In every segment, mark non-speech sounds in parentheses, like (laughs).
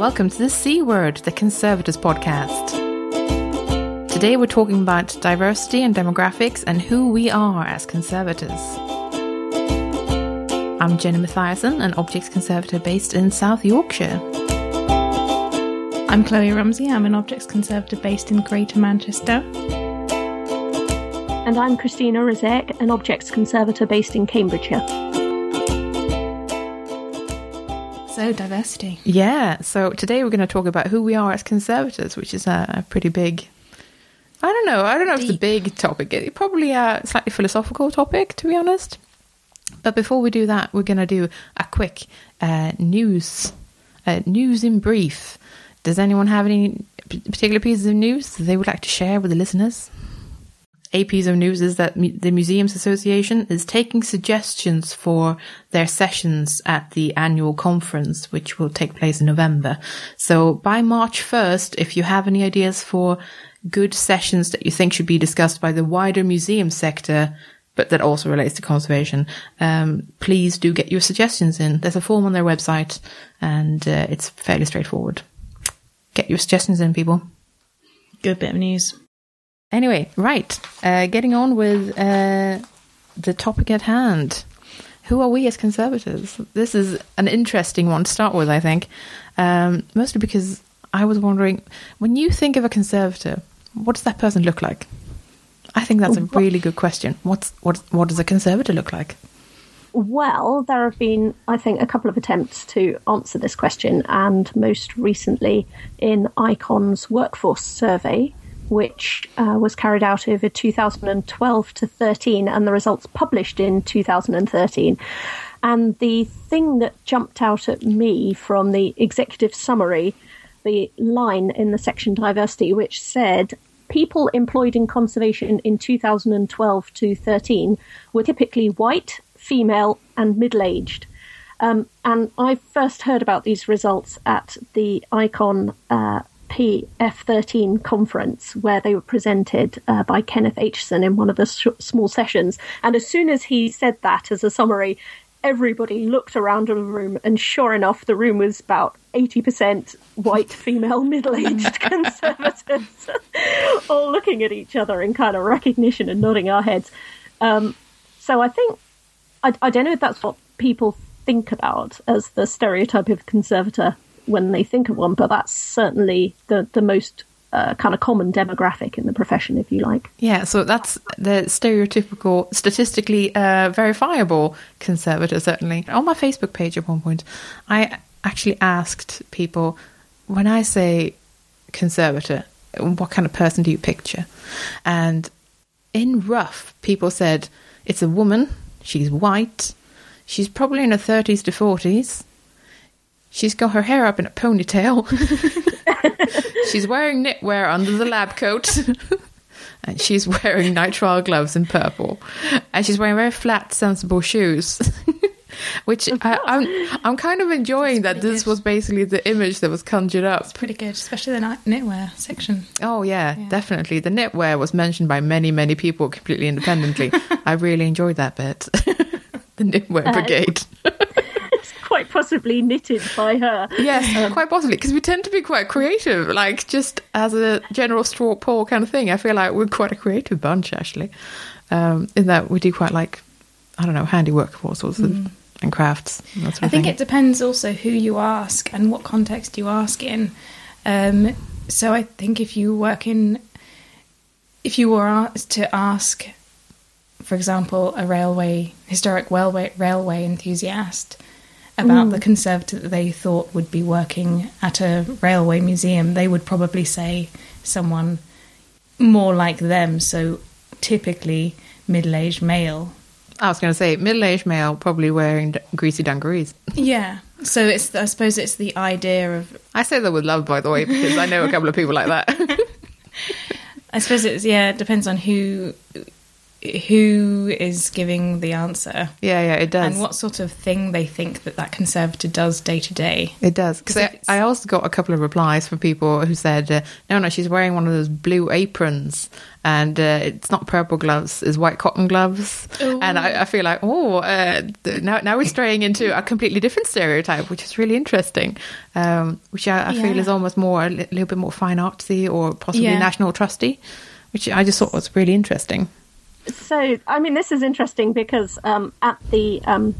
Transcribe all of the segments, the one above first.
Welcome to the C Word, the Conservators podcast. Today we're talking about diversity and demographics and who we are as conservators. I'm Jenny Mathiasson, an objects conservator based in South Yorkshire. I'm Kloe Rumsey. I'm an objects conservator based in Greater Manchester. And I'm Christina Rozeik, an objects conservator based in Cambridgeshire. So, diversity. Yeah, so today we're going to talk about who we are as conservators, which is a, a pretty big. I don't know. I don't know if it's a big topic. It's probably a slightly philosophical topic, to be honest. But before we do that, we're going to do a quick uh, news, uh, news in brief. Does anyone have any particular pieces of news that they would like to share with the listeners? A piece of news is that the Museums Association is taking suggestions for their sessions at the annual conference, which will take place in November. So by March 1st, if you have any ideas for good sessions that you think should be discussed by the wider museum sector, but that also relates to conservation, um, please do get your suggestions in. There's a form on their website and uh, it's fairly straightforward. Get your suggestions in, people. Good bit of news. Anyway, right. Uh, getting on with uh, the topic at hand. Who are we as conservators? This is an interesting one to start with, I think. Um, mostly because I was wondering when you think of a conservator, what does that person look like? I think that's a really good question. What's what? What does a conservator look like? Well, there have been, I think, a couple of attempts to answer this question, and most recently in ICON's workforce survey, which uh, was carried out over 2012 to 13, and the results published in 2013. And the thing that jumped out at me from the executive summary, the line in the section diversity, which said people employed in conservation in 2012 to 13 were typically white, female, and middle aged. Um, and I first heard about these results at the ICON uh, PF13 conference where they were presented uh, by Kenneth Aitchison in one of the sh- small sessions. And as soon as he said that as a summary, everybody looked around the room, and sure enough, the room was about 80% white female (laughs) middle aged (laughs) conservators, (laughs) all looking at each other in kind of recognition and nodding our heads. Um, so I think, I, I don't know if that's what people think about as the stereotype of conservator when they think of one, but that's certainly the, the most uh, kind of common demographic in the profession, if you like. Yeah, so that's the stereotypical, statistically uh, verifiable conservator, certainly. On my Facebook page at one point, I actually asked people when I say conservator, what kind of person do you picture? And in rough, people said it's a woman, she's white, she's probably in her 30s to 40s She's got her hair up in a ponytail. (laughs) she's wearing knitwear under the lab coat. (laughs) and she's wearing nitrile gloves in purple. And she's wearing very flat, sensible shoes. (laughs) Which I, am I'm, I'm kind of enjoying that this good. was basically the image that was conjured up. It's pretty good, especially the knitwear section. Oh yeah, yeah, definitely. The knitwear was mentioned by many, many people completely independently. I really enjoyed that bit. the knitwear uh, brigade quite possibly knitted by her. Yes, um, quite possibly, because we tend to be quite creative, like just as a general straw poll kind of thing. I feel like we're quite a creative bunch, actually, um, in that we do quite like, I don't know, handiwork of all sorts mm. of and crafts. And I think it depends also who you ask and what context you ask in. Um, so I think if you work in, if you were asked to ask, for example, a railway historic railway railway enthusiast about mm. the conservator that they thought would be working at a railway museum, they would probably say someone more like them. So typically middle aged male. I was going to say middle aged male, probably wearing greasy dungarees. (laughs) Yeah. So it's I suppose it's the idea of. I say that with love, by the way, because I know a couple of people like that. (laughs) (laughs) I suppose it's yeah. It depends on who who is giving the answer Yeah, yeah, it does. and what sort of thing they think that that conservator does day to day. It does. Because I, I also got a couple of replies from people who said, uh, no, no, she's wearing one of those blue aprons and uh, it's not purple gloves, it's white cotton gloves. And I, I feel like, oh, uh, now, now we're straying into a completely different stereotype, which is really interesting, um, which I, I feel is almost more, a little bit more fine artsy or possibly Yeah. national trusty, which I just thought was really interesting. So, I mean, this is interesting because um, at the um,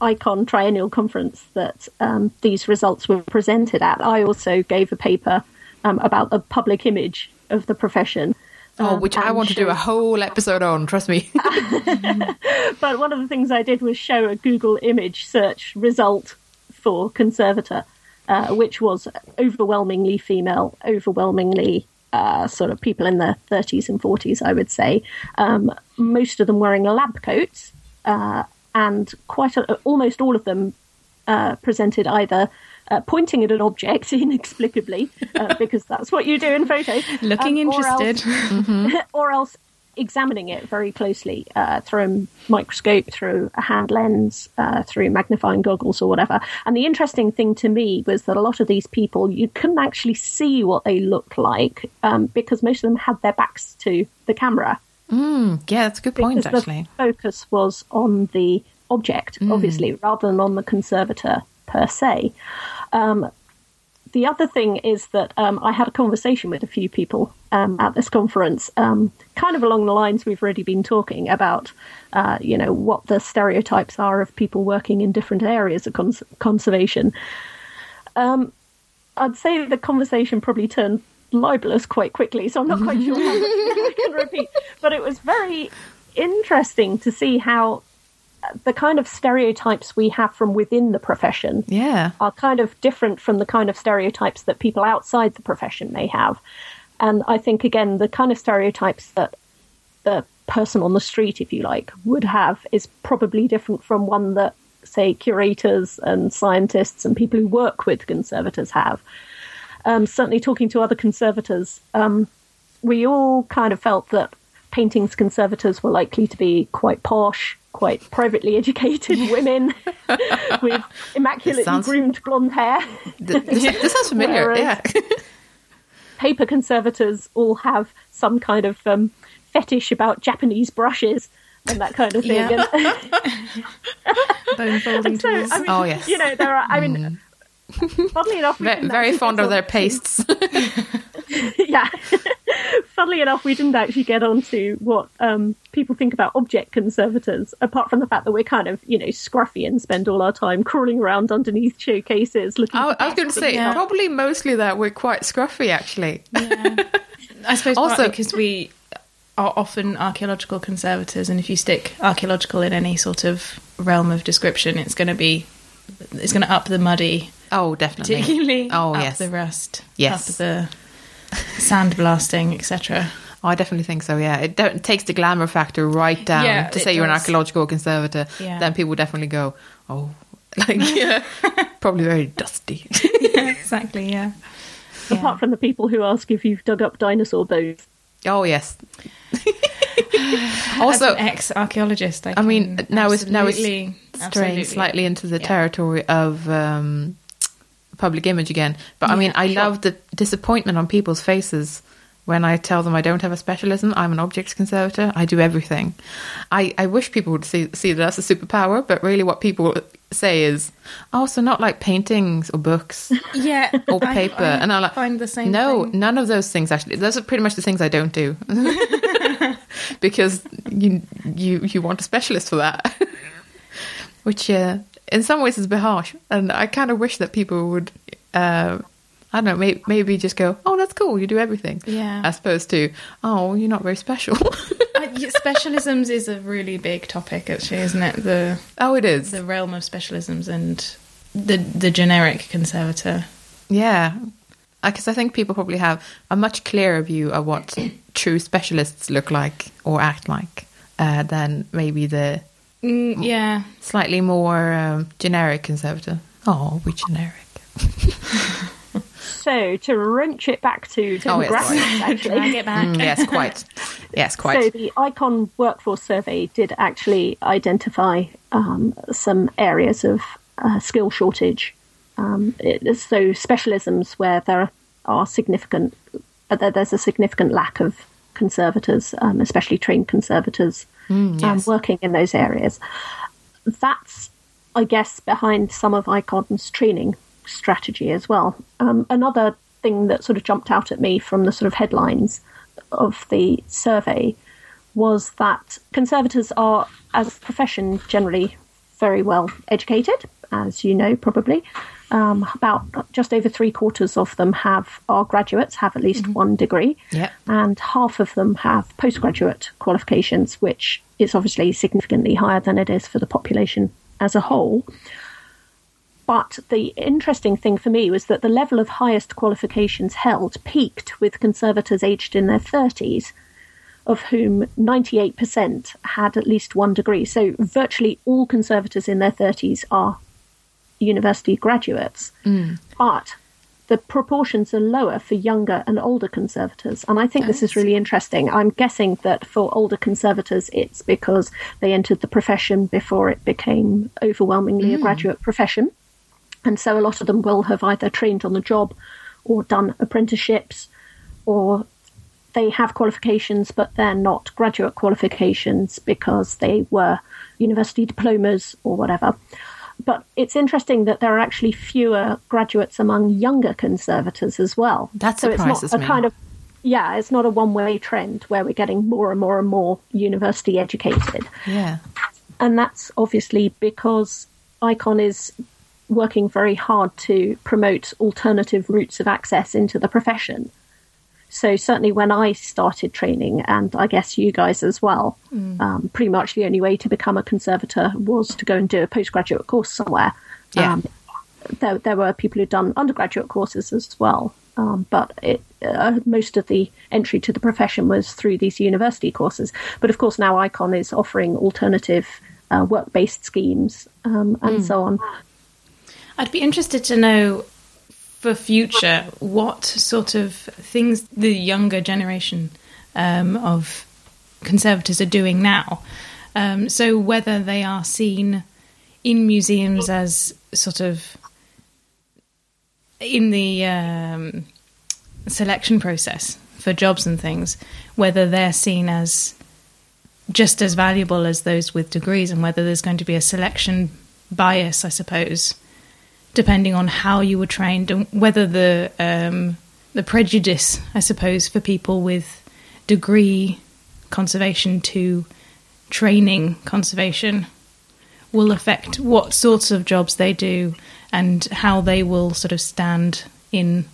ICON Triennial Conference that um, these results were presented at, I also gave a paper um, about the public image of the profession. Oh, um, which I want to do a whole episode on, trust me. (laughs) (laughs) But one of the things I did was show a Google image search result for conservator, uh, which was overwhelmingly female, overwhelmingly uh, sort of people in their 30s and 40s, I would say. Um, most of them wearing lab coats, uh, and quite a, almost all of them uh, presented either. Uh, pointing at an object (laughs) inexplicably, uh, because that's what you do in photos. Looking um, or else- interested. (laughs) or else examining it very closely uh, through a microscope, through a hand lens, uh, through magnifying goggles or whatever. And the interesting thing to me was that a lot of these people, you couldn't actually see what they looked like um, because most of them had their backs to the camera. yeah, that's a good point, Because actually. the focus was on the object, obviously, rather than on the conservator per se. Um, the other thing is that um, I had a conversation with a few people um, at this conference, um, kind of along the lines we've already been talking about, uh, you know, what the stereotypes are of people working in different areas of cons- conservation. Um, I'd say the conversation probably turned libelous quite quickly, so I'm not quite sure how much I can repeat. (laughs) But it was very interesting to see how the kind of stereotypes we have from within the profession Yeah. are kind of different from the kind of stereotypes that people outside the profession may have. And I think, again, the kind of stereotypes that the person on the street, if you like, would have is probably different from one that, say, curators and scientists and people who work with conservators have. Um, certainly, talking to other conservators, um, we all kind of felt that paintings conservators were likely to be quite posh, quite privately educated women (laughs) with immaculately sounds- groomed blonde hair. This, (laughs) this sounds familiar. Yeah. (laughs) Paper conservators all have some kind of um, fetish about Japanese brushes and that kind of thing. Yeah. Bone folding so, tools. I mean, Oh, yes. you know, there are. I mean, funnily enough, we Ve- didn't very fond of their pastes. (laughs) yeah. Funnily enough, we didn't actually get onto what um, people think about object conservators, apart from the fact that we're kind of, you know, scruffy and spend all our time crawling around underneath showcases looking. I, for I was going to say, Yeah. probably mostly that we're quite scruffy, actually. I suppose Also- because we are often archaeological conservators, and if you stick archaeological in any sort of realm of description, it's going to be it's going to up the muddy, Oh, definitely. particularly Oh, up yes. the rust, Yes. up the sandblasting, etc. Oh, I definitely think so. Yeah, it, don't, it takes the glamour factor right down. Yeah, to it say you're an archaeological conservator, Yeah. then people definitely go, "Oh, (laughs) like yeah, (laughs) probably very dusty." (laughs) exactly, yeah. Apart from the people who ask if you've dug up dinosaur bones. oh yes. As also, an ex-archaeologist, I, I mean, now it's now it's absolutely- straying slightly into the Yeah. territory of um, public image again. But I mean, I sure. love the disappointment on people's faces when I tell them I don't have a specialism. I'm an objects conservator. I do everything. I, I wish people would see see that as a superpower, but really, what people say is, "Oh, so not like paintings or books." (laughs) yeah, or I- paper. I and I'm like, find the same. no, thing. none of those things actually. Those are pretty much the things I don't do (laughs) because you you you want a specialist for that, (laughs) which uh, in some ways it's a bit harsh. And I kind of wish that people would. Uh, I don't know, maybe, maybe just go, oh, that's cool, you do everything. Yeah. As opposed to, oh, you're not very special. (laughs) Uh, specialisms is a really big topic, actually, isn't it? The oh, it is. the realm of specialisms and the the generic conservator. Yeah. Because I think people probably have a much clearer view of what (clears throat) true specialists look like or act like uh, than maybe the Mm, yeah, slightly more um, generic conservator. Oh, we generic. (laughs) So to wrench it back to Oh, yes, demographics, sorry. actually. Drag it back. Mm, yes, quite. Yes, quite. So quite. the Icon Workforce Survey did actually identify um, some areas of uh, skill shortage. Um, it, so specialisms where there are significant, uh, there- there's a significant lack of conservators, um, especially trained conservators, um, yes. working in those areas. That's, I guess, behind some of Icon's training strategy as well. Um, another thing that sort of jumped out at me from the sort of headlines of the survey was that conservators are, as a profession, generally very well educated, as you know, probably. Um, about just over three quarters of them have our graduates, have at least one degree, Yep. and half of them have postgraduate qualifications, which is obviously significantly higher than it is for the population as a whole. But the interesting thing for me was that the level of highest qualifications held peaked with conservators aged in their 30s, of whom 98% had at least one degree. So virtually all conservators in their 30s are university graduates. Mm. But the proportions are lower for younger and older conservators. And I think this is really interesting. I'm guessing that for older conservators, it's because they entered the profession before it became overwhelmingly a mm. graduate profession. And so a lot of them will have either trained on the job or done apprenticeships or they have qualifications, but they're not graduate qualifications because they were university diplomas or whatever. But it's interesting that there are actually fewer graduates among younger conservators as well. That so it's surprises not a me. kind of yeah, it's not a one way trend where we're getting more and more and more university educated. Yeah. And that's obviously because ICON is working very hard to promote alternative routes of access into the profession. So certainly when I started training, and I guess you guys as well, um, pretty much the only way to become a conservator was to go and do a postgraduate course somewhere. Yeah. Um, there, there were people who'd done undergraduate courses as well, um, but it, uh, most of the entry to the profession was through these university courses. But of course, now ICON is offering alternative uh, work-based schemes um, and so on. I'd be interested to know for future what sort of things the younger generation um, of conservators are doing now. Um, so whether they are seen in museums as sort of in the um, selection process for jobs and things, whether they're seen as just as valuable as those with degrees, and whether there's going to be a selection bias, I suppose, depending on how you were trained and whether the um, the prejudice, I suppose, for people with degree conservation to training conservation will affect what sorts of jobs they do and how they will sort of stand in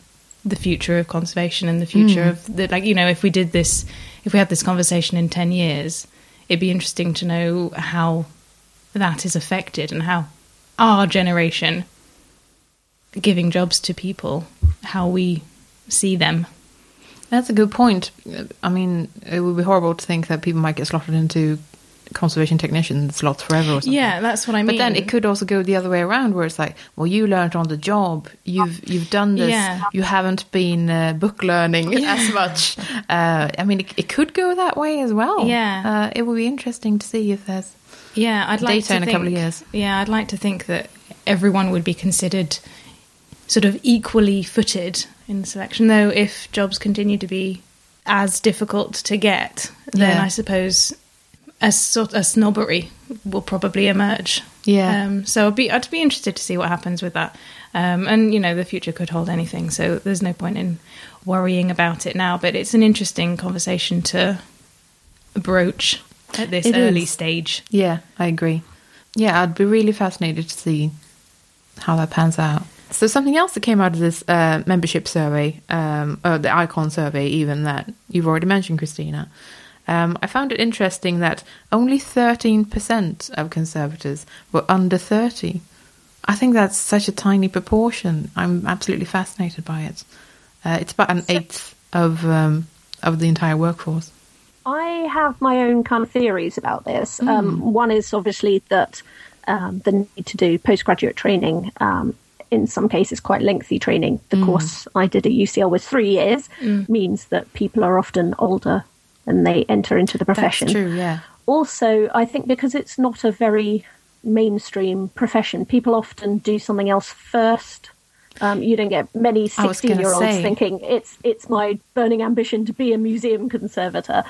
the future of conservation and the future of the like you know if we did this if we had this conversation in 10 years it'd be interesting to know how that is affected and how our generation giving jobs to people how we see them That's a good point. I mean, it would be horrible to think that people might get slotted into conservation technician slots forever or something. yeah that's what i mean But then it could also go the other way around, where it's like, well, you learned on the job. You've you've done this. Yeah. You haven't been uh, book learning as much. Uh, I mean, it, it could go that way as well. Yeah. uh, it would be interesting to see if there's yeah i'd like data to in a think, couple of years. yeah i'd like to think that everyone would be considered sort of equally footed in the selection though if jobs continue to be as difficult to get then Yeah. i suppose a sort of snobbery will probably emerge Yeah. um, so I'd be I'd be interested to see what happens with that um, and you know the future could hold anything so there's no point in worrying about it now but it's an interesting conversation to broach at this It early is. stage Yeah, I agree. Yeah, I'd be really fascinated to see how that pans out. So something else that came out of this uh, membership survey, um, uh, the Icon survey, even that you've already mentioned, Christina. Um, I found it interesting that only 13% of conservators were under 30. I think that's such a tiny proportion. I'm absolutely fascinated by it. Uh, it's about an eighth of um, of the entire workforce. I have my own kind of theories about this. Um, one is obviously that um, the need to do postgraduate training um, in some cases quite lengthy training. The Mm. course I did at UCL was three years, means that people are often older and they enter into the profession. That's true. Yeah. Also, I think because it's not a very mainstream profession, people often do something else first. Um, you don't get many I was gonna sixteen-year-olds thinking it's it's my burning ambition to be a museum conservator,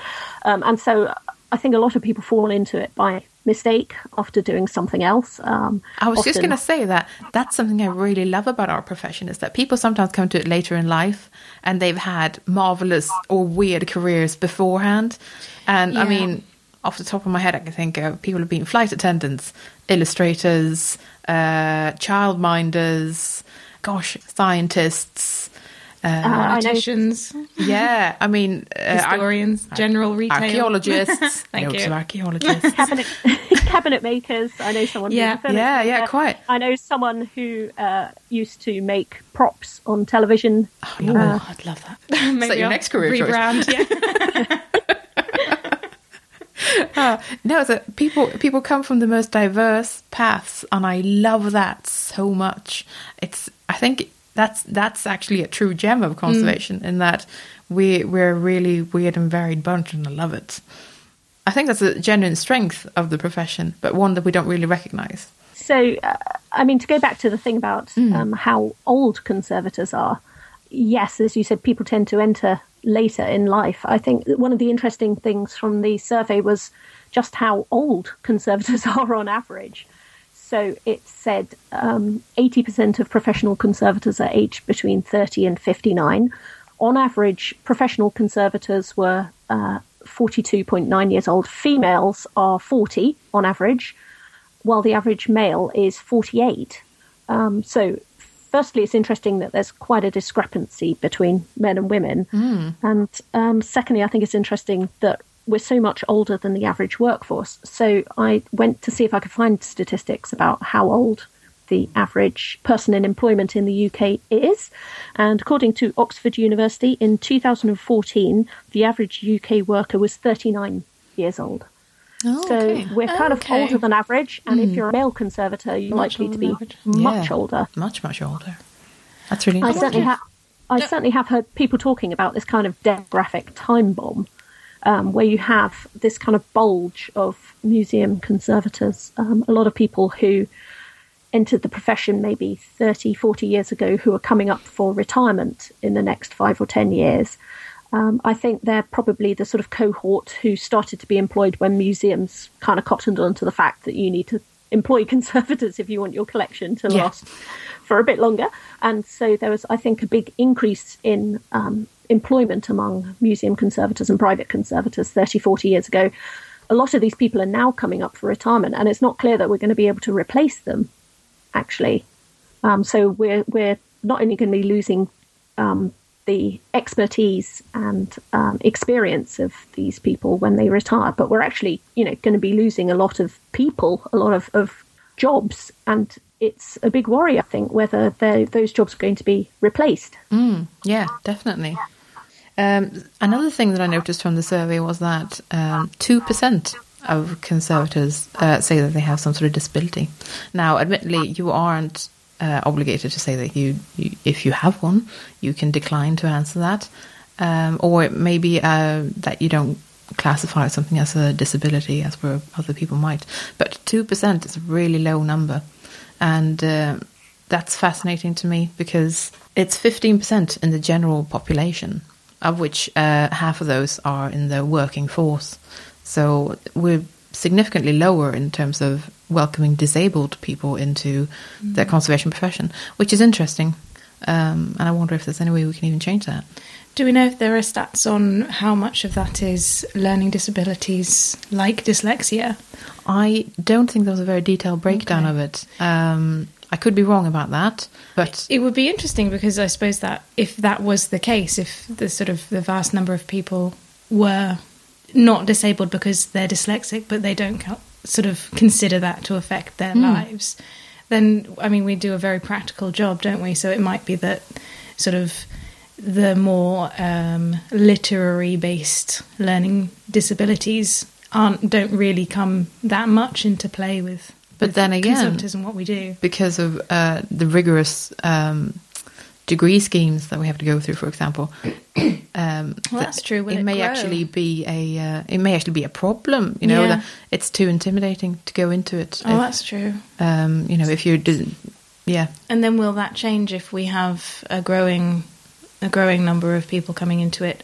um, and so I think a lot of people fall into it by mistake after doing something else. Um, I was just going to say that that's something I really love about our profession is that people sometimes come to it later in life and they've had marvelous or weird careers beforehand. And I mean, off the top of my head, I can think of people who've been flight attendants, illustrators, uh, childminders, gosh, scientists. Uh, Uh, I Politicians, yeah, I mean, uh, historians, general retail. archaeologists. (laughs) Thank Loads you. of archaeologists. (laughs) cabinet (laughs) cabinet makers. I know someone. Yeah. a Yeah, yeah, maker. quite. I know someone who uh, used to make props on television. Oh, no, I'd love that. Is Maybe that your I'll next career choice? rebrand, Yeah. No, so people people come from the most diverse paths, and I love that so much. It's I think that's that's actually a true gem of conservation in that we we're a really weird and varied bunch, and I love it. I think that's a genuine strength of the profession, but one that we don't really recognize. So, uh, I mean, to go back to the thing about um, how old conservators are, yes, as you said, people tend to enter later in life. I think one of the interesting things from the survey was just how old conservators (laughs) are on average. So it said um, 80% of professional conservators are aged between 30 and 59. On average, professional conservators were uh, 42.9 years old. Females are 40 on average while the average male is 48. Um, so, firstly, it's interesting that there's quite a discrepancy between men and women. And um, secondly, I think it's interesting that we're so much older than the average workforce. So, I went to see if I could find statistics about how old the average person in employment in the UK is. And according to Oxford University, in 2014, the average UK worker was 39 years old. Oh, so we're kind Okay. of older than average, and if hmm. you're a male conservator, you're Much likely to be older much Yeah. older. Much much older. That's really I certainly have. I certainly have heard people talking about this kind of demographic time bomb, um, where you have this kind of bulge of museum conservators. Um, a lot of people who entered the profession maybe 30, 40 years ago who are coming up for retirement in the next five or 10 years. Um, I think they're probably the sort of cohort who started to be employed when museums kind of cottoned on to the fact that you need to employ (laughs) conservators if you want your collection to Yeah. last for a bit longer. And so there was, I think, a big increase in um, employment among museum conservators and private conservators 30, 40 years ago. A lot of these people are now coming up for retirement, and it's not clear that we're going to be able to replace them, actually. Um, so we're, we're not only going to be losing um, the expertise and um, experience of these people when they retire, but we're actually, you know, going to be losing a lot of people, a lot of, of jobs, and it's a big worry, I think, whether those jobs are going to be replaced. Yeah, definitely. Um, another thing that I noticed from the survey was that um, 2% of conservators uh, say that they have some sort of disability. Now, admittedly, you aren't uh, obligated to say that you, you, if you have one, you can decline to answer that. Um, or maybe uh, that you don't classify something as a disability as where other people might. But 2% is a really low number. And uh, that's fascinating to me because it's 15% in the general population, of which uh, half of those are in the working force. So we're significantly lower in terms of welcoming disabled people into the conservation profession, which is interesting. Um, and I wonder if there's any way we can even change that. Do we know if there are stats on how much of that is learning disabilities like dyslexia? I don't think there was a very detailed breakdown Okay. of it. Um, I could be wrong about that, but It would be interesting because I suppose that if that was the case, if the sort of the vast number of people were not disabled because they're dyslexic, but they don't sort of consider that to affect their lives, then I mean, we do a very practical job, don't we? So it might be that sort of the more um, literary based learning disabilities aren't don't really come that much into play with But with then again, conservatism, what we do. because of uh, the rigorous um, degree schemes that we have to go through, for example, (clears throat) um, Well, that that's true. Will it, it may actually be a uh, it may actually be a problem. You know Yeah. that it's too intimidating to go into it. Oh, If, that's true. um, you know if you're dis- yeah And then will that change if we have a growing a growing number of people coming into it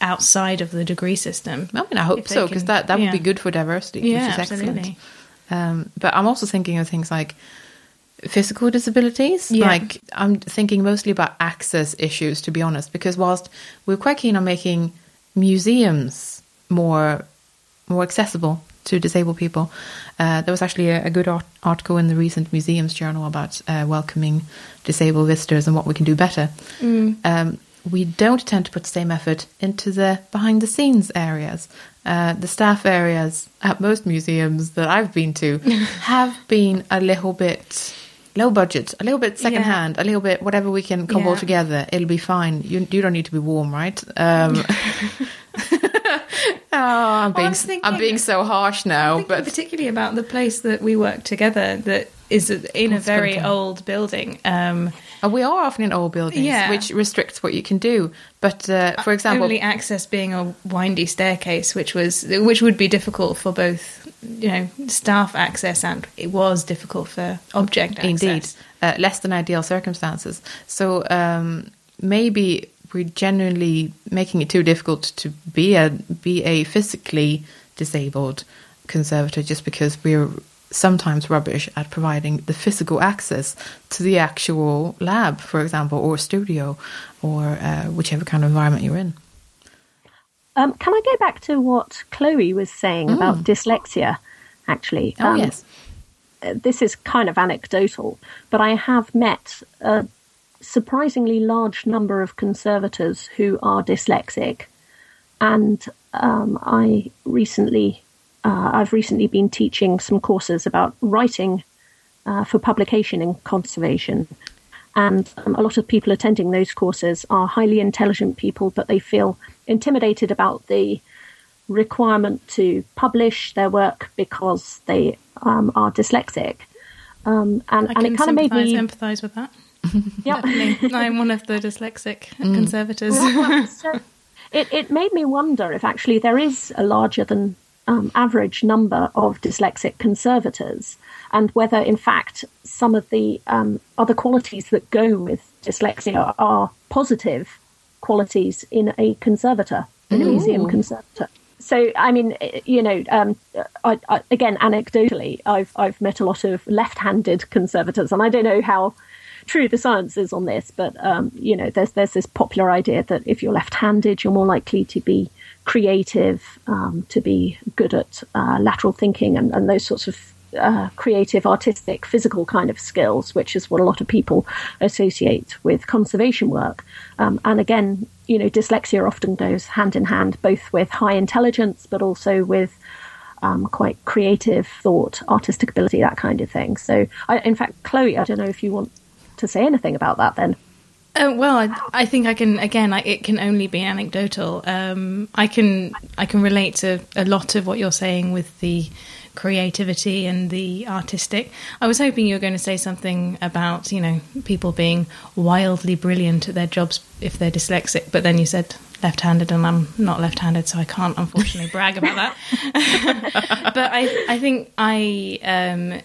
outside of the degree system? I mean I hope so because that that would be good for diversity, Yeah, which is excellent. absolutely. Um, but I'm also thinking of things like physical disabilities. Yeah. Like I'm thinking mostly about access issues, to be honest, because whilst we're quite keen on making museums more more accessible to disabled people, uh, there was actually a, a good art- article in the recent Museums Journal about uh, welcoming disabled visitors and what we can do better. Um, we don't tend to put the same effort into the behind the scenes areas. Uh, the staff areas at most museums that I've been to (laughs) have been a little bit low budget, a little bit second Yeah. hand, a little bit whatever we can cobble Yeah. together. It'll be fine. You you don't need to be warm, right? Um, (laughs) (laughs) oh, I'm being was thinking- I'm being so harsh now, but particularly about the place that we work together that is in a very old building. Um, uh, we are often in old buildings, Yeah. which restricts what you can do. But uh, for example, only access being a windy staircase, which was which would be difficult for both you know staff access and it was difficult for object access. Indeed, uh, less than ideal circumstances. So um, maybe we're genuinely making it too difficult to be a be a physically disabled conservator just because we're sometimes rubbish at providing the physical access to the actual lab, for example, or studio, or uh, whichever kind of environment you're in. Um, can I go back to what Kloe was saying about dyslexia? Actually, Mm. Oh Um, yes, this is kind of anecdotal, but I have met a surprisingly large number of conservators who are dyslexic, and um, I recently, uh, I've recently been teaching some courses about writing uh, for publication in conservation. And um, a lot of people attending those courses are highly intelligent people, but they feel intimidated about the requirement to publish their work because they um, are dyslexic. Um, and, I and it kind of made me. empathise with that. (laughs) Yep. Definitely. I'm one of the dyslexic conservators. (laughs) so it, it made me wonder if actually there is a larger than um, average number of dyslexic conservators, and whether in fact some of the um, other qualities that go with dyslexia are positive qualities in a conservator, in a museum conservator. So, I mean, you know, um, I, I, again, anecdotally, I've I've met a lot of left-handed conservators, and I don't know how true the science is on this, but um, you know, there's there's this popular idea that if you're left-handed, you're more likely to be creative, um, to be good at uh, lateral thinking, and, and those sorts of uh, creative, artistic, physical kind of skills, which is what a lot of people associate with conservation work. Um, and again, you know, dyslexia often goes hand in hand, both with high intelligence, but also with um, quite creative thought, artistic ability, that kind of thing. So, I, in fact, Kloe, I don't know if you want to say anything about that then. Uh, well, I, I think I can. Again, I, it can only be anecdotal. Um, I can I can relate to a lot of what you're saying with the creativity and the artistic. I was hoping you were going to say something about you know people being wildly brilliant at their jobs if they're dyslexic, but then you said left-handed, and I'm not left-handed, so I can't unfortunately brag about that. (laughs) but I I think I um,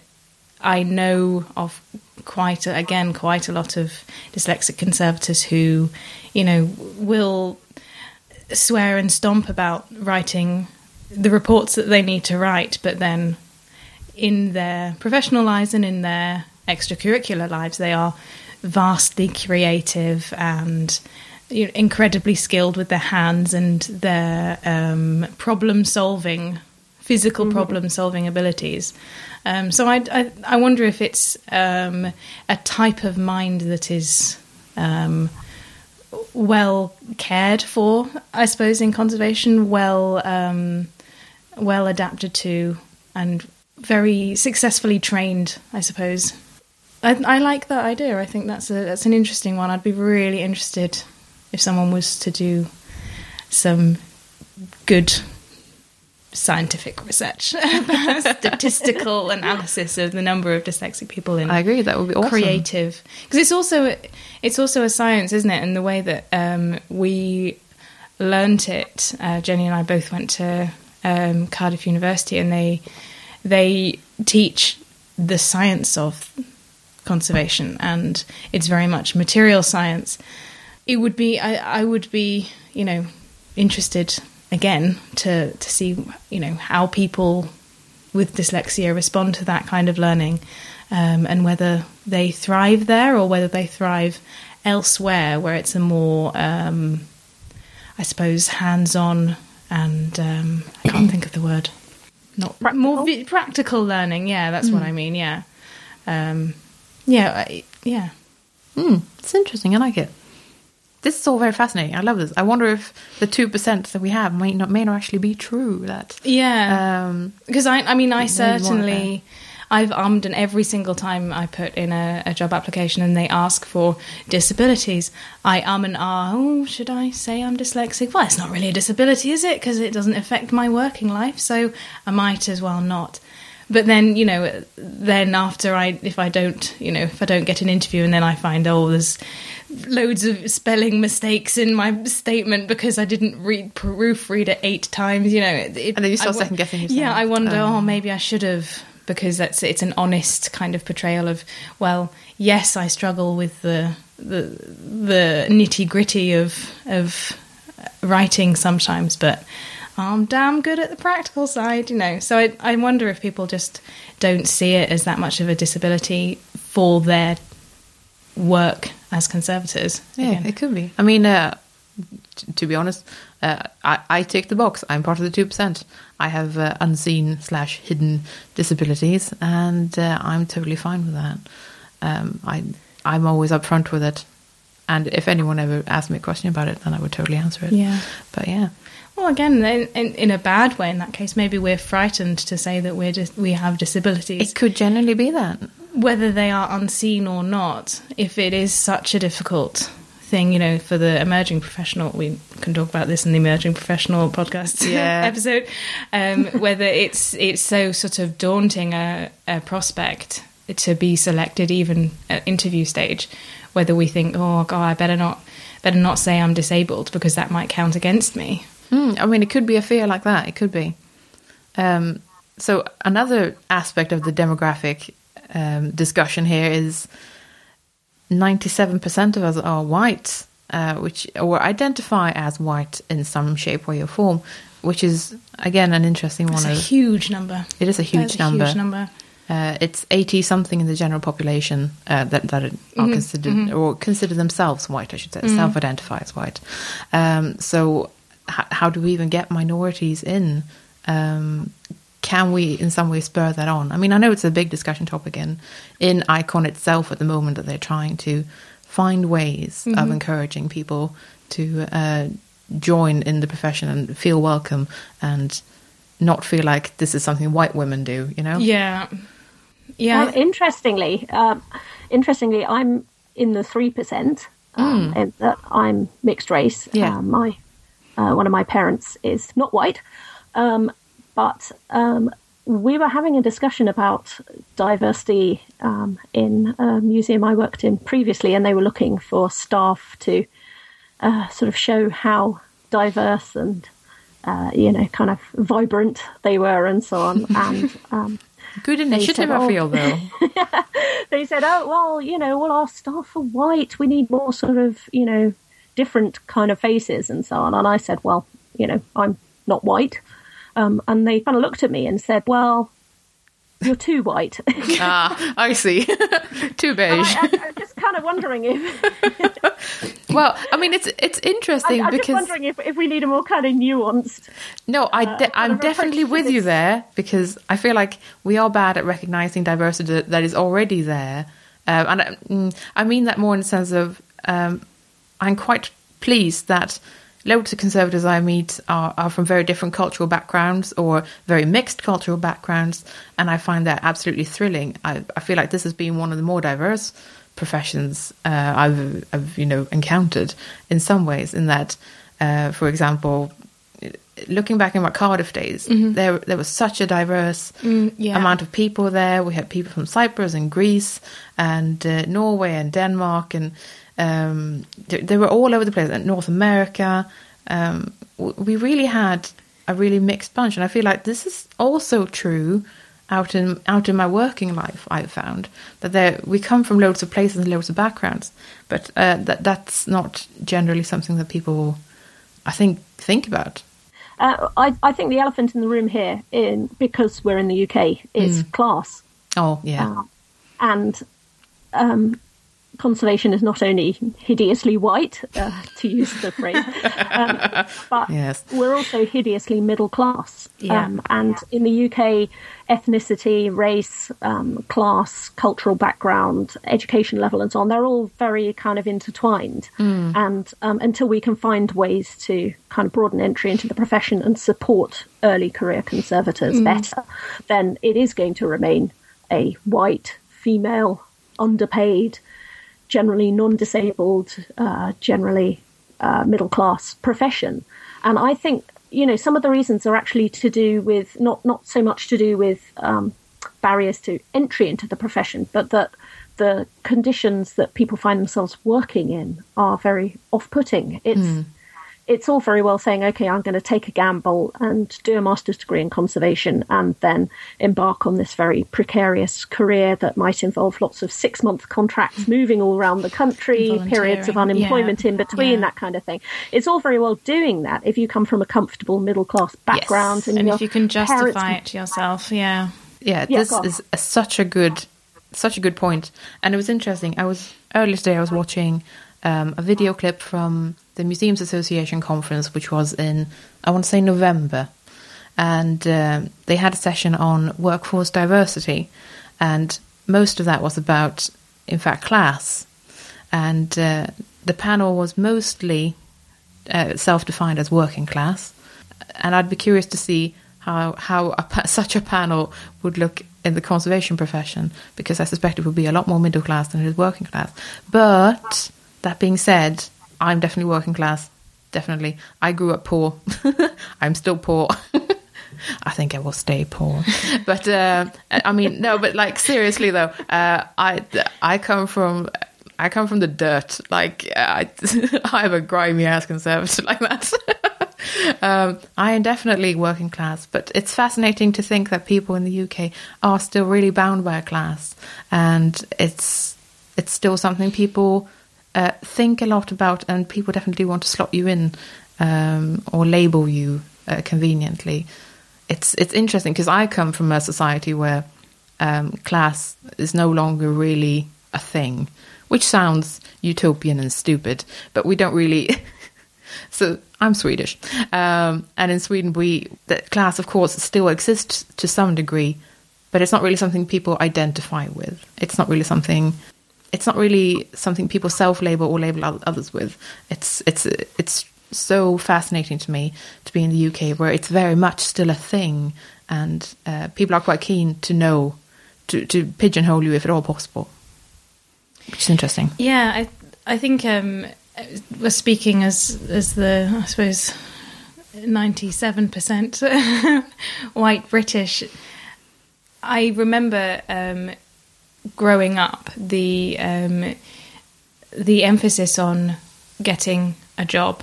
I know of quite a, again quite a lot of dyslexic conservators who you know will swear and stomp about writing the reports that they need to write but then in their professional lives and in their extracurricular lives they are vastly creative and you know, incredibly skilled with their hands and their um, problem solving physical problem solving abilities. Um, so I, I, I wonder if it's um, a type of mind that is um, well cared for, I suppose, in conservation, well um, well adapted to, and very successfully trained, I suppose. I, I like that idea. I think that's a that's an interesting one. I'd be really interested if someone was to do some good scientific research, (laughs) (laughs) statistical analysis of the number of dyslexic people in I agree. That would be awesome. creative because it's also it's also a science, isn't it? And the way that um, we learnt it, uh, Jenny and I both went to um, Cardiff University, and they they teach the science of conservation, and it's very much material science. It would be I, I would be you know interested again to to see you know how people with dyslexia respond to that kind of learning um, and whether they thrive there or whether they thrive elsewhere where it's a more um, I suppose hands-on and um, I can't think of the word not Practical? more vi- practical learning yeah that's what I mean yeah um, yeah I, yeah Hmm, it's interesting. I like it. This is all very fascinating. I love this. I wonder if the two percent that we have may not may not actually be true. That yeah um, because I, I mean, I Maybe more of certainly, I've ummed, and every single time I put in a, a job application and they ask for disabilities, I um and ah. Oh, should I say I'm dyslexic? Well, it's not really a disability, is it? Because it doesn't affect my working life, so I might as well not. But then, you know, then after I, if I don't, you know, if I don't get an interview, and then I find, oh, there's loads of spelling mistakes in my statement because I didn't read proofread it eight times, you know. It, it- And then you start second-guessing yourself. Yeah, I wonder. Oh. Oh, maybe I should have because that's it's an honest kind of portrayal of. Well, yes, I struggle with the the the nitty gritty of of writing sometimes, but I'm damn good at the practical side, you know. So I I wonder if people just don't see it as that much of a disability for their work as conservators. yeah, again. it could be. I mean, uh, t- to be honest, uh, I, I tick the box. I'm part of the two percent. I have uh, unseen slash hidden disabilities, and uh, I'm totally fine with that. Um, I I'm always upfront with it, and if anyone ever asked me a question about it, then I would totally answer it. Yeah. But yeah, Well, again, in, in, in a bad way, in that case, maybe we're frightened to say that we're dis- we have disabilities, it could generally be that. Whether they are unseen or not. If it is such a difficult thing, you know, for the emerging professional, we can talk about this in the emerging professional podcast (laughs) Yeah. episode. Um, (laughs) whether it's it's so sort of daunting a, a prospect to be selected, even at interview stage, whether we think, oh god, I better not better not say I'm disabled because that might count against me. Hmm, I mean, it could be a fear like that. It could be. Um, so another aspect of the demographic um, discussion here is ninety-seven percent of us are white, uh, which or identify as white in some shape, way, or form, which is again an interesting one. It's a huge number. it is a huge That's number. Huge number. Uh, it's eighty something in the general population uh, that that are Mm-hmm, considered or consider themselves white. I should say, self-identify as white. Um, so, h- how do we even get minorities in? Um, can we, in some way, spur that on? I mean, I know it's a big discussion topic in in Icon itself at the moment that they're trying to find ways Mm-hmm. of encouraging people to uh, join in the profession and feel welcome and not feel like this is something white women do. You know? Yeah. Yeah. Well, interestingly, um, interestingly, I'm in the three percent. Um, and that I'm mixed race. Yeah. Uh, my uh, one of my parents is not white, um, but um, we were having a discussion about diversity um, in a museum I worked in previously, and they were looking for staff to uh, sort of show how diverse and uh, you know kind of vibrant they were, and so on. (laughs) and um, Good initiative, said, I "Oh." feel, though. (laughs) they said, "Oh well, you know, all our staff are white. We need more sort of, you know, different kind of faces and so on." And I said, "Well, you know, I'm not white." Um, and they kind of looked at me and said, "Well, you're too white." (laughs) ah, I see. (laughs) Too beige. I, I, I'm just kind of wondering if (laughs) well, I mean, it's it's I, interesting I'm just because wondering if, if we need a more kind of nuanced. no, I de- kind I'm definitely with you there because I feel like we are bad at recognizing diversity that, that is already there, um, and I, mm, I mean that more in the sense of um, I'm quite pleased that loads of conservators I meet are, are from very different cultural backgrounds or very mixed cultural backgrounds, and I find that absolutely thrilling. I, I feel like this has been one of the more diverse professions uh, I've, I've you know encountered in some ways. In that, uh, for example, looking back in my Cardiff days, there there was such a diverse yeah. amount of people there. We had people from Cyprus and Greece and uh, Norway and Denmark, and um, they, they were all over the place. North America. Um, we really had a really mixed bunch, and I feel like this is also true out in out in my working life. I've found that there we come from loads of places and loads of backgrounds, but uh, that that's not generally something that people, I think, think about. Uh, I, I think the elephant in the room here, in because we're in the UK, is class. Oh yeah. Uh, and um, conservation is not only hideously white, uh, to use the phrase, um, (laughs) but Yes. we're also hideously middle class. Yeah. Um, and in the UK, ethnicity, race, um, class, cultural background, education level, and so on, they're all very kind of intertwined. And um, until we can find ways to kind of broaden entry into the profession and support early career conservators better, then it is going to remain a white, female, underpaid, generally non-disabled, uh, generally uh, middle class profession. And I think you know some of the reasons are actually to do with not not so much to do with um, barriers to entry into the profession, but that the conditions that people find themselves working in are very off-putting. It's it's all very well saying, okay, I'm going to take a gamble and do a master's degree in conservation and then embark on this very precarious career that might involve lots of six month contracts, mm. moving all around the country, periods of unemployment yeah, in between, yeah. that kind of thing. It's all very well doing that if you come from a comfortable middle class background and your if you can justify it to yourself, yeah. yeah, Yeah, this is a, such a good such a good point. point and it was interesting i was earlier today i was watching um, a video clip from the museums association conference which was in i want to say november. And um, they had a session on workforce diversity. And most of that was about in fact class. And uh, the panel was mostly uh, self-defined as working class, and I'd be curious to see how how a, (laughs) such a panel would look in the conservation profession because I suspect it would be a lot more middle class than it is working class. But that being said, I'm definitely working class. Definitely, I grew up poor. (laughs) I'm still poor. (laughs) I think I will stay poor. (laughs) But uh, I mean, no. But like seriously though, uh, I I come from I come from the dirt. Like I I'm a grimy ass conservator like that. um, I am definitely working class, but it's fascinating to think that people in the UK are still really bound by a class, and it's it's still something people uh, think a lot about, and people definitely want to slot you in um, or label you uh, conveniently. It's it's interesting because I come from a society where um, class is no longer really a thing, which sounds utopian and stupid, but we don't really. (laughs) so I'm Swedish, um, and in Sweden, we the class, of course, still exists to some degree, but it's not really something people identify with. It's not really something. It's not really something people self-label or label others with. It's it's it's so fascinating to me to be in the UK where it's very much still a thing, and uh, people are quite keen to know to to pigeonhole you if at all possible, which is interesting. Yeah, I I think um, we're speaking as as the I suppose ninety seven percent (laughs) white British. I remember um, growing up the um, the emphasis on getting a job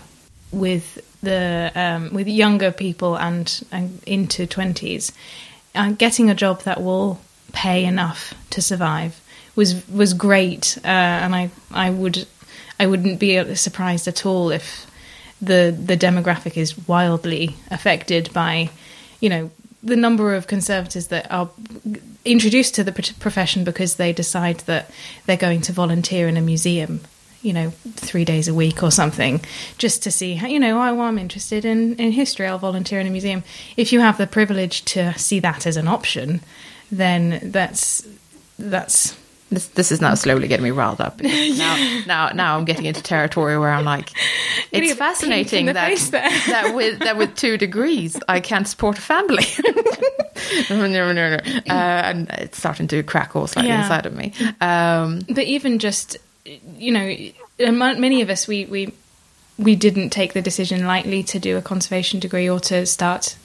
with the um, with younger people and, and into twenties, and getting a job that will pay enough to survive was was great, uh, and I I would I wouldn't be surprised at all if the the demographic is wildly affected by you know the number of conservators that are introduced to the profession because they decide that they're going to volunteer in a museum you know three days a week or something just to see how you know oh, i'm interested in, in history i'll volunteer in a museum. If you have the privilege to see that as an option then that's that's This this is now slowly getting me riled up. (laughs) Now now now I'm getting into territory where I'm like, (laughs) it's fascinating that (laughs) that with that with two degrees I can't support a family. no, no, no, no. Uh, and it's starting to crackle slightly Yeah. inside of me. Um, but even just you know many of us we we we didn't take the decision lightly to do a conservation degree or to start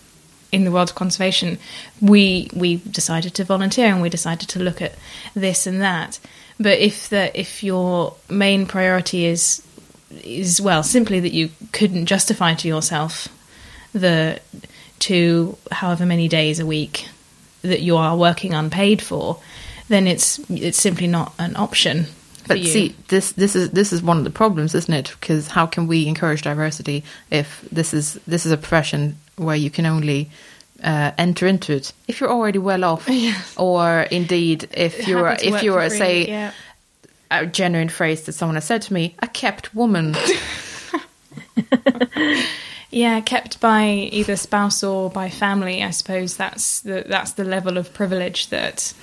in the world of conservation. We we decided to volunteer and we decided to look at this and that. But if the if your main priority is is well simply that you couldn't justify to yourself the to however many days a week that you are working unpaid for, then it's it's simply not an option. But see, this this is this is one of the problems, isn't it? Because how can we encourage diversity if this is this is a profession where you can only uh, enter into it if you're already well off, (laughs) Yes. or indeed if you're if you're free, say yeah. a genuine phrase that someone has said to me, a kept woman. (laughs) Yeah, kept by either spouse or by family. I suppose that's the that's the level of privilege that.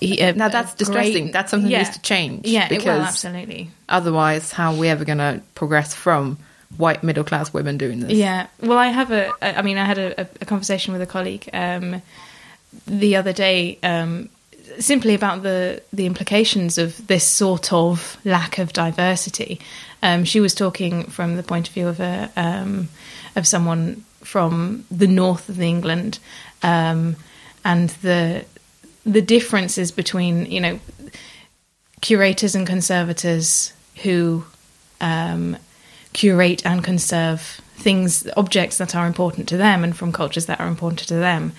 He- uh, Now that's distressing. great- That's something yeah. that needs to change. Yeah, it will absolutely. otherwise, how are we ever going to progress from white middle class women doing this? Yeah. Well, I have a. I mean, I had a, a, a conversation with a colleague um, the other day, um, simply about the the implications of this sort of lack of diversity. Um, she was talking from the point of view of a um, of someone from the north of England, um, and the the differences between you know curators and conservators who um, curate and conserve things, objects that are important to them and from cultures that are important to them.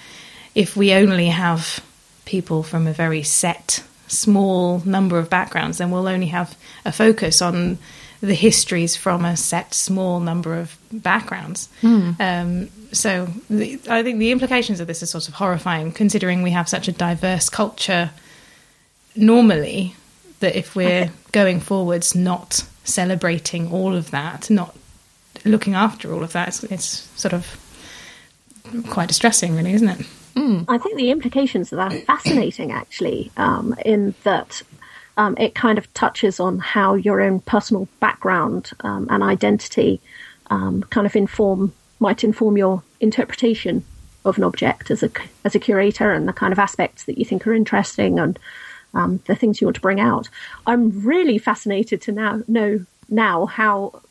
If we only have people from a very set, small number of backgrounds, then we'll only have a focus on the histories from a set, small number of backgrounds. Um, so the, I think the implications of this are sort of horrifying, considering we have such a diverse culture normally that if we're going forwards not celebrating all of that, not looking after all of that, it's, it's sort of quite distressing, really, isn't it? I think the implications of that are (clears throat) fascinating, actually, um, in that um, it kind of touches on how your own personal background um, and identity um, kind of inform might inform your interpretation of an object as a as a curator and the kind of aspects that you think are interesting and um, the things you want to bring out. I'm really fascinated to now know now how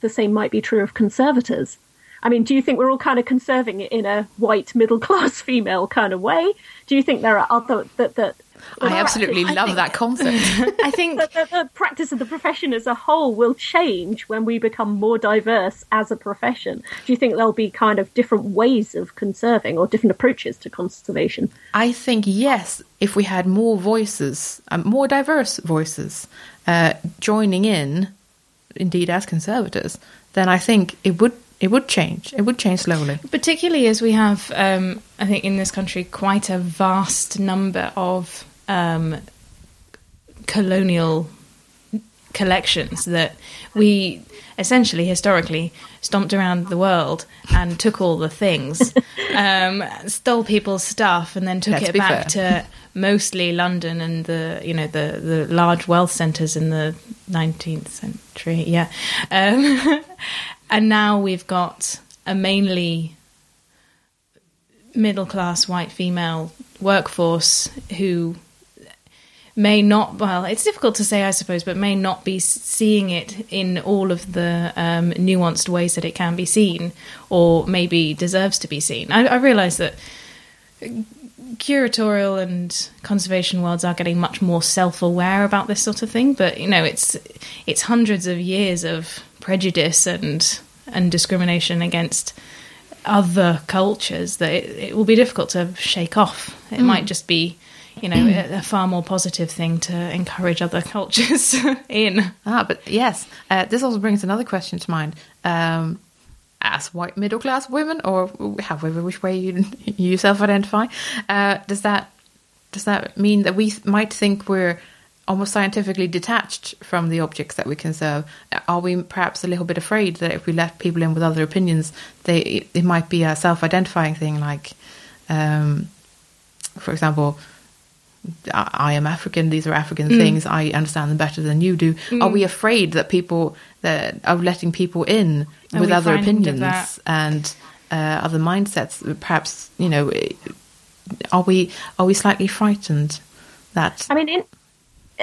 the same might be true of conservators. I mean, do you think we're all kind of conserving it in a white middle (laughs) class female kind of way? Do you think there are other that that I absolutely I love think that concept. (laughs) I think that the, the practice of the profession as a whole will change when we become more diverse as a profession. Do you think there'll be kind of different ways of conserving or different approaches to conservation? I think yes, if we had more voices, um, more diverse voices, uh, joining in, indeed as conservators, then I think it would it would change. It would change slowly. particularly as we have, um, I think, in this country, quite a vast number of um, colonial collections that we essentially historically stomped around the world and took all the things (laughs) um, stole people's stuff and then took Let's it back to mostly london and the you know the the large wealth centers in the 19th century yeah um, (laughs) and now we've got a mainly middle class white female workforce who may not well it's difficult to say i suppose but may not be seeing it in all of the um, nuanced ways that it can be seen or maybe deserves to be seen. I, I realise that curatorial and conservation worlds are getting much more self-aware about this sort of thing but you know it's it's hundreds of years of prejudice and and discrimination against other cultures that it, it will be difficult to shake off. It might just be you know a, a far more positive thing to encourage other cultures (laughs) in. Ah, but yes, uh, this also brings another question to mind. Um, as white middle class women, or however which way you, (laughs) you self identify, uh, does that does that mean that we might think we're almost scientifically detached from the objects that we conserve? Are we perhaps a little bit afraid that if we let people in with other opinions, they it, it might be a self identifying thing, like, um, for example. I am African. These are African mm. things. I understand them better than you do. Are mm. we afraid that people that of letting people in Are with other opinions and uh, other mindsets? Perhaps you know. Are we are we slightly frightened that I mean, in,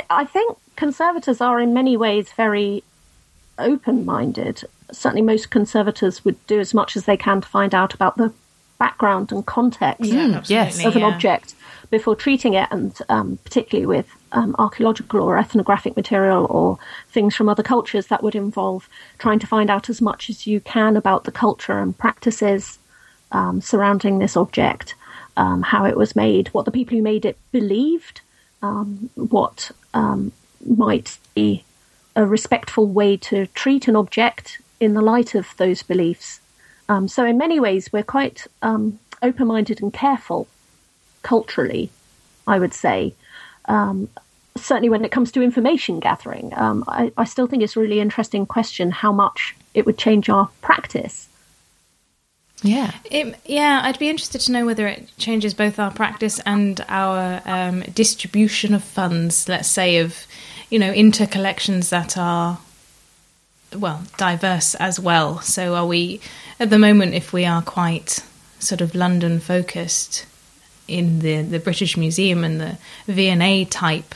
I think conservators are in many ways very open minded, certainly most conservators would do as much as they can to find out about the background and context Yeah, yes. of an yeah. object before treating it, and um, particularly with um, archaeological or ethnographic material or things from other cultures, that would involve trying to find out as much as you can about the culture and practices um, surrounding this object, um, how it was made, what the people who made it believed, um, what um, might be a respectful way to treat an object in the light of those beliefs. So, in many ways, we're quite open minded and careful culturally, I would say. Um, certainly, when it comes to information gathering, um, I, I still think it's a really interesting question how much it would change our practice. Yeah. It, yeah, I'd be interested to know whether it changes both our practice and our um, distribution of funds. Let's say of, you know, into collections that are, well, diverse as well. So, are we at the moment if we are quite sort of London focused in the the British Museum and the V&A type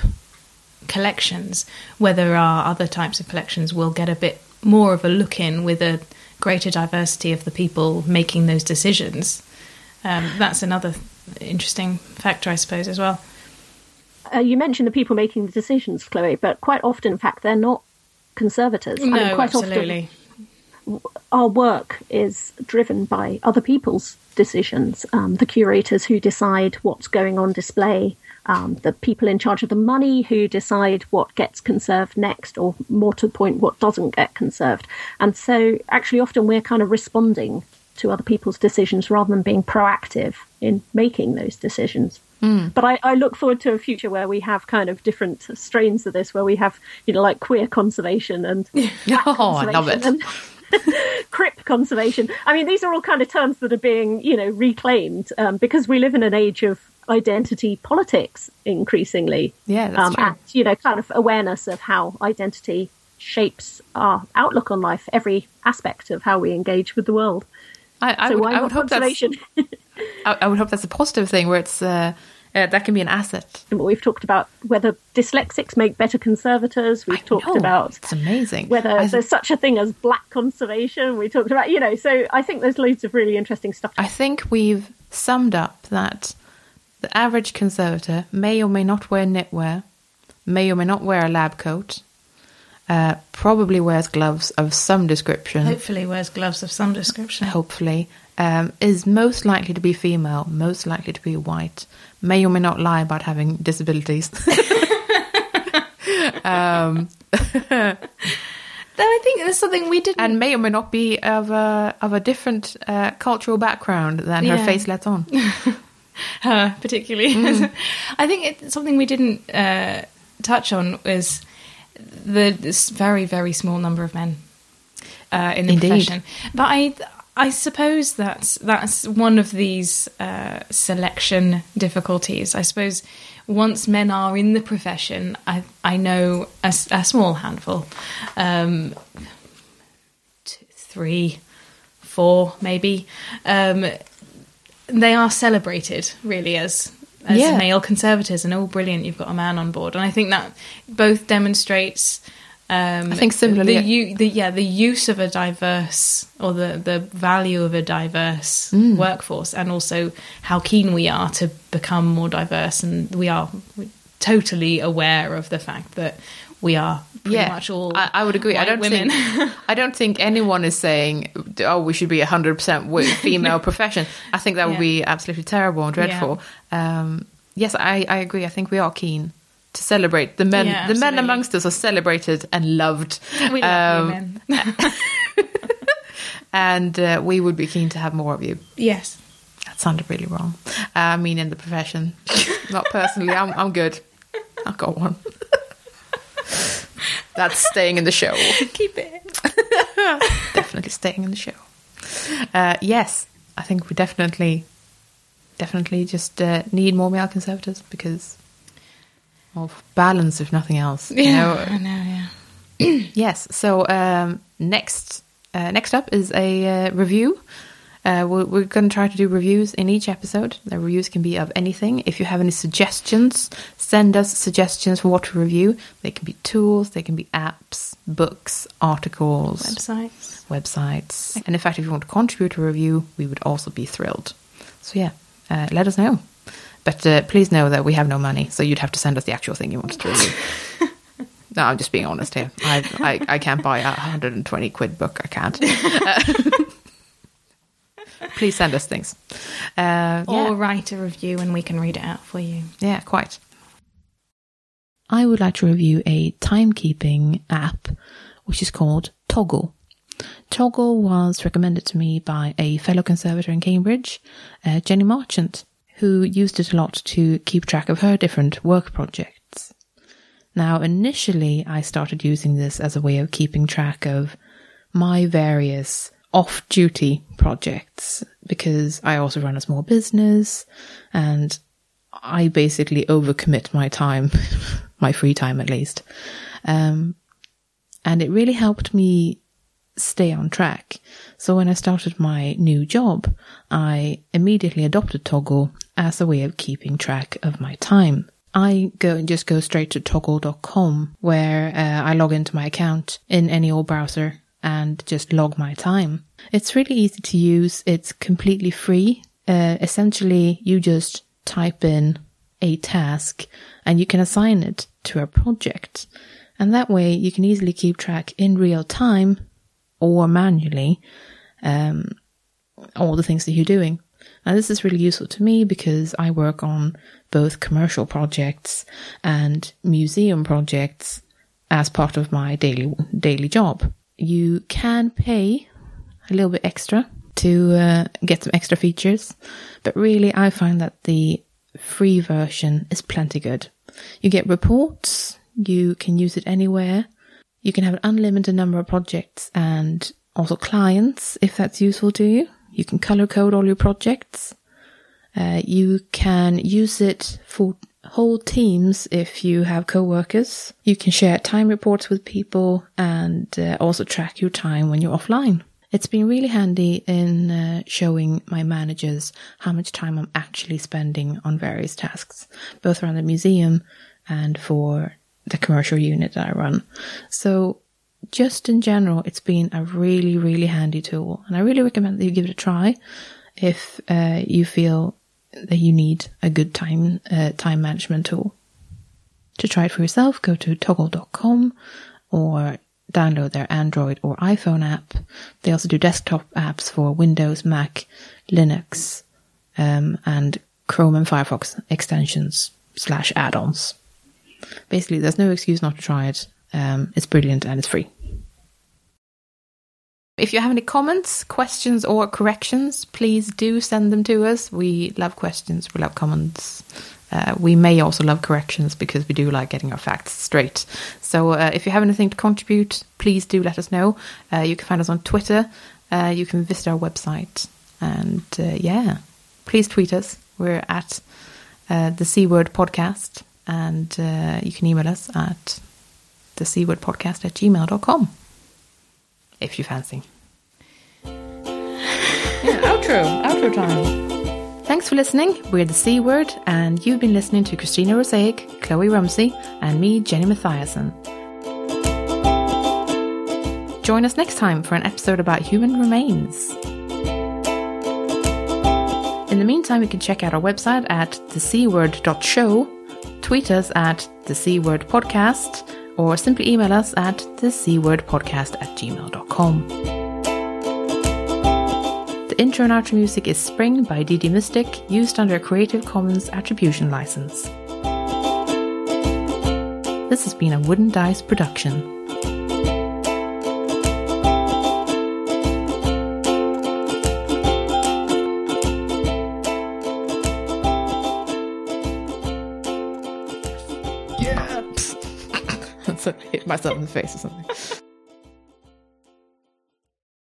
collections, where there are other types of collections we'll get a bit more of a look in with a greater diversity of the people making those decisions. Um, that's another interesting factor, I suppose, as well. Uh, you mentioned the people making the decisions, Kloe, but quite often, in fact, they're not conservators. I No, mean, quite absolutely. often, our work is driven by other people's decisions. Um, the curators who decide what's going on display, um, the people in charge of the money who decide what gets conserved next, or more to the point, what doesn't get conserved. And so, actually, often we're kind of responding to other people's decisions rather than being proactive in making those decisions. But I, I look forward to a future where we have kind of different strains of this, where we have, you know, like queer conservation and (laughs) Oh, I love it. conservation and (laughs) crip conservation. I mean, these are all kind of terms that are being, you know, reclaimed um, because we live in an age of identity politics increasingly. Yeah, that's um, true. And, you know, kind of awareness of how identity shapes our outlook on life, every aspect of how we engage with the world. I, I so would, why I not would hope that's conservation? (laughs) I, I would hope that's a positive thing where it's uh, uh, that can be an asset. We've talked about whether dyslexics make better conservators. We've talked know. about It's amazing. whether I, there's such a thing as black conservation. We talked about, you know, so I think there's loads of really interesting stuff. I think we've summed up that the average conservator may or may not wear knitwear, may or may not wear a lab coat, uh, probably wears gloves of some description, Hopefully, wears gloves of some description. hopefully, um, is most likely to be female, most likely to be white, may or may not lie about having disabilities. (laughs) um, Though I think there's something we didn't. and may or may not be of a of a different uh, cultural background than her face lets on. (laughs) her particularly. (laughs) I think it's something we didn't uh, touch on was the this very very small number of men uh, in the Indeed. profession. But I I suppose that's that's one of these uh, selection difficulties. I suppose once men are in the profession, I I know a small handful, um, two, three, four maybe. Um, they are celebrated really as as Yeah. male conservators and oh brilliant you've got a man on board and i think that both demonstrates um I think similarly- the, u- the yeah the use of a diverse or the the value of a diverse Mm. workforce and also how keen we are to become more diverse and we are totally aware of the fact that we are pretty much all I, I would agree. I don't women. think I don't think anyone is saying, "Oh, we should be hundred percent (laughs) female profession." I think that would Yeah. be absolutely terrible and dreadful. Um, yes, I, I agree. I think we are keen to celebrate the men. Yeah, the men amongst us are celebrated and loved. we love Um, you men (laughs) (laughs) and uh, we would be keen to have more of you. yes That sounded really wrong. Uh, I mean, in the profession, (laughs) not personally. I'm I'm good. I've got one. That's staying in the show. keep it definitely staying in the show. Uh, yes, I think we definitely, definitely just uh, need more male conservators because of balance, if nothing else. you know? i know yeah (clears throat) Yes. So um, next, uh, next up is a uh, review Uh, we're, we're going to try to do reviews in each episode. The reviews can be of anything. If you have any suggestions, send us suggestions for what to review. They can be tools, they can be apps, books, articles, Websites. websites. And in fact, if you want to contribute a review, we would also be thrilled. So yeah, uh, let us know. But uh, please know that we have no money, so you'd have to send us the actual thing you wanted to review. (laughs) no, I'm just being honest here. I, I, I can't buy a 120 quid book. I can't. (laughs) (laughs) please send us things. Uh, Or yeah. write a review and we can read it out for you. Yeah, quite. I would like to review a timekeeping app which is called Toggl. Toggl was recommended to me by a fellow conservator in Cambridge, uh, Jenny Marchant, who used it a lot to keep track of her different work projects. Now, initially, I started using this as a way of keeping track of my various off duty projects because I also run a small business and I basically overcommit my time, (laughs) my free time at least. Um, and it really helped me stay on track. So when I started my new job, I immediately adopted Toggl as a way of keeping track of my time. I go and just go straight to toggl.com where uh, I log into my account in any old browser and just log my time. It's really easy to use. It's completely free. Uh, essentially, you just type in a task and you can assign it to a project. And that way you can easily keep track in real time or manually um, all the things that you're doing. Now, this is really useful to me because I work on both commercial projects and museum projects as part of my daily daily job. You can pay a little bit extra to uh, get some extra features, but really I find that the free version is plenty good. You get reports, you can use it anywhere, you can have an unlimited number of projects and also clients if that's useful to you. You can color code all your projects. Uh, you can use it for whole teams if you have co-workers. You can share time reports with people and uh, also track your time when you're offline. It's been really handy in uh, showing my managers how much time I'm actually spending on various tasks, both around the museum and for the commercial unit that I run. So just in general, it's been a really, really handy tool. And I really recommend that you give it a try if uh, you feel that you need a good time uh, time management tool. To try it for yourself, go to toggl.com or download their Android or iPhone app. They also do desktop apps for Windows, Mac, Linux, um, and Chrome and Firefox extensions slash add-ons. Basically, there's no excuse not to try it. Um, it's brilliant and it's free. If you have any comments, questions, or corrections, please do send them to us. We love questions, we love comments. Uh, we may also love corrections because we do like getting our facts straight. So uh, if you have anything to contribute, please do let us know. Uh, you can find us on Twitter. Uh, you can visit our website. And uh, yeah, please tweet us. We're at uh, the C Word Podcast. And uh, you can email us at the C Word Podcast at gmail.com if you fancy. Yeah, outro, outro time. Thanks for listening. We're the C Word, and you've been listening to Christina Rozeik, Kloe Rumsey, and me, Jenny Mathiasson. Join us next time for an episode about human remains. In the meantime, you can check out our website at thecword.show, tweet us at the C Word Podcast, or simply email us at the C Word Podcast at gmail.com. The intro and outro music is Spring by DDmyzik, used under a Creative Commons Attribution License. This has been a Wooden Dice production. Myself in the face or something.